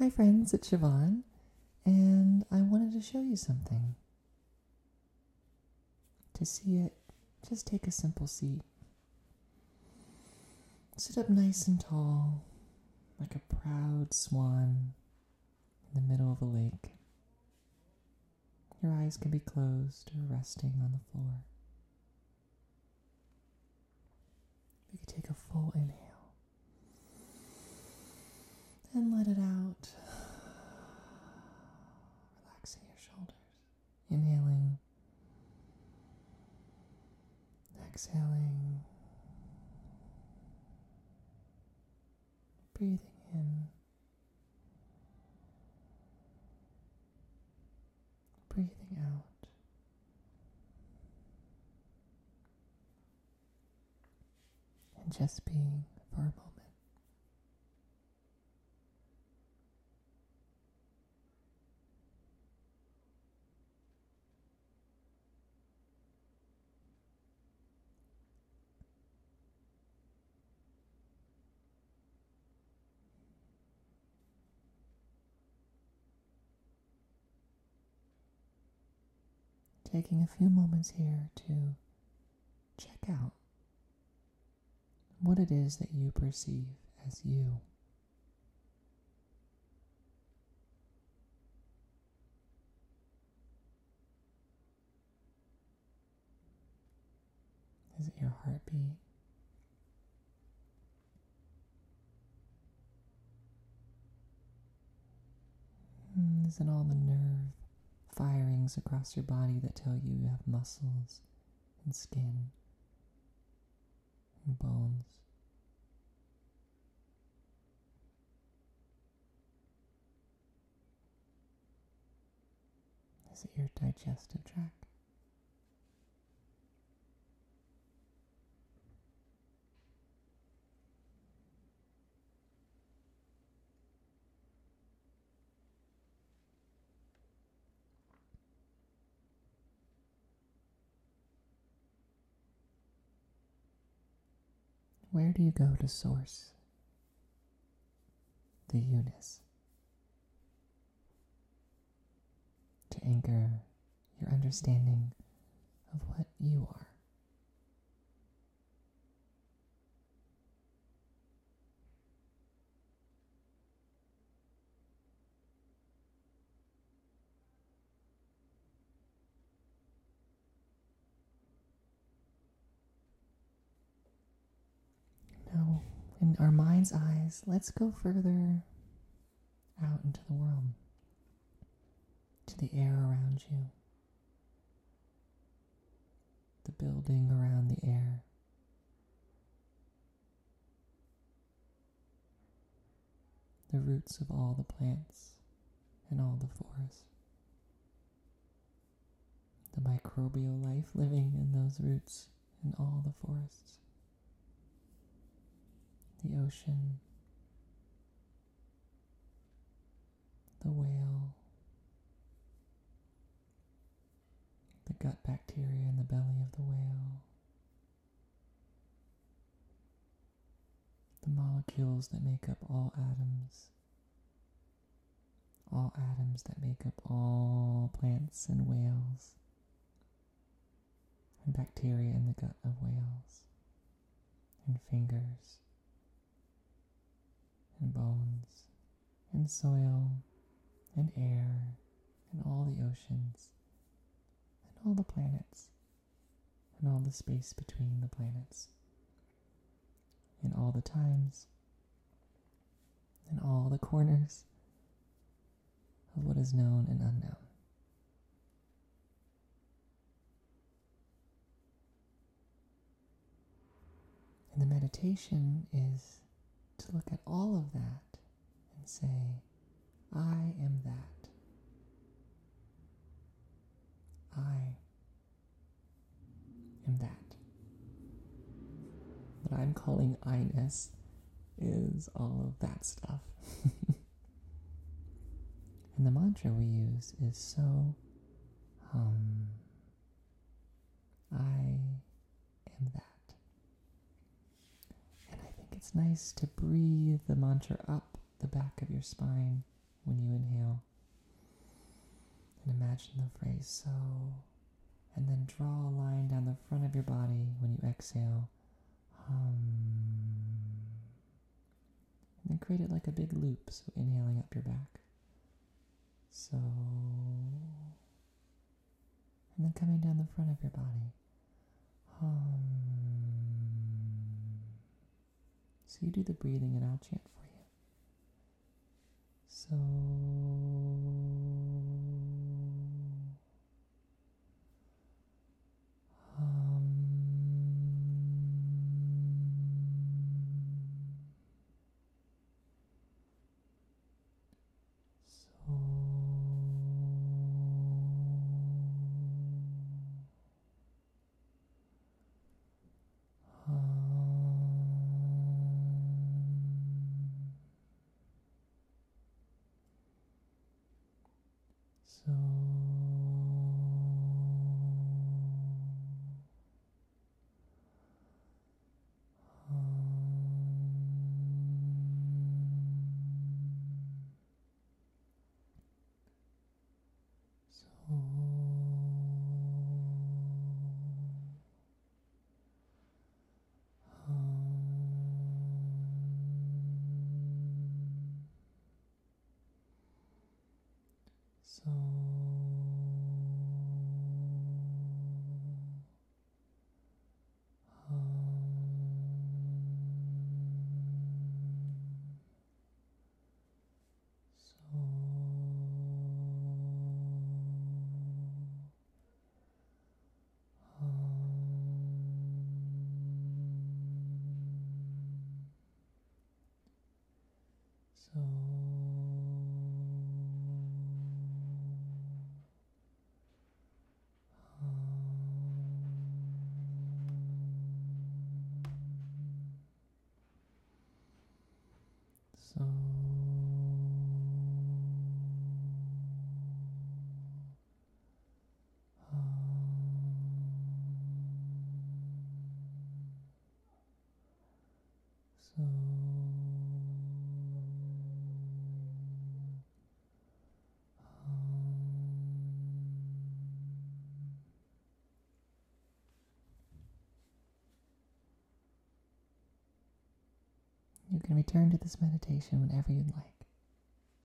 Hi, friends, it's Siobhan, and I wanted to show you something. To see it, just take a simple seat. Sit up nice and tall, like a proud swan in the middle of a lake. Your eyes can be closed or resting on the floor. You can take a full inhale and let it out. Relaxing your shoulders. Inhaling. Exhaling. Breathing in. Breathing out. And just being for a moment. Taking a few moments here to check out what it is that you perceive as you. Is it your heartbeat? Hmm, is it all the nerve firings across your body that tell you you have muscles and skin and bones. Is it your digestive tract? Where do you go to source the you-ness? To anchor your understanding of what you are. Our mind's eyes, let's go further out into the world, to the air around you, the building around the air. The roots of all the plants and all the forests. The microbial life living in those roots and all the forests the ocean, the whale, the gut bacteria in the belly of the whale, the molecules that make up all atoms, all atoms that make up all plants and whales, and bacteria in the gut of whales, and fingers and bones, and soil, and air, and all the oceans, and all the planets, and all the space between the planets, and all the times, and all the corners of what is known and unknown. And the meditation is to look at all of that and say, I am that. I am that. What I'm calling I-ness is all of that stuff. and the mantra we use is so um I am that it's nice to breathe the mantra up the back of your spine when you inhale. And imagine the phrase so. And then draw a line down the front of your body when you exhale. Hum. And then create it like a big loop, so inhaling up your back. So. And then coming down the front of your body. Hum. So you do the breathing and I'll chant for you. So. So um, so um, so um, so um, so um, so um, so you can return to this meditation whenever you'd like.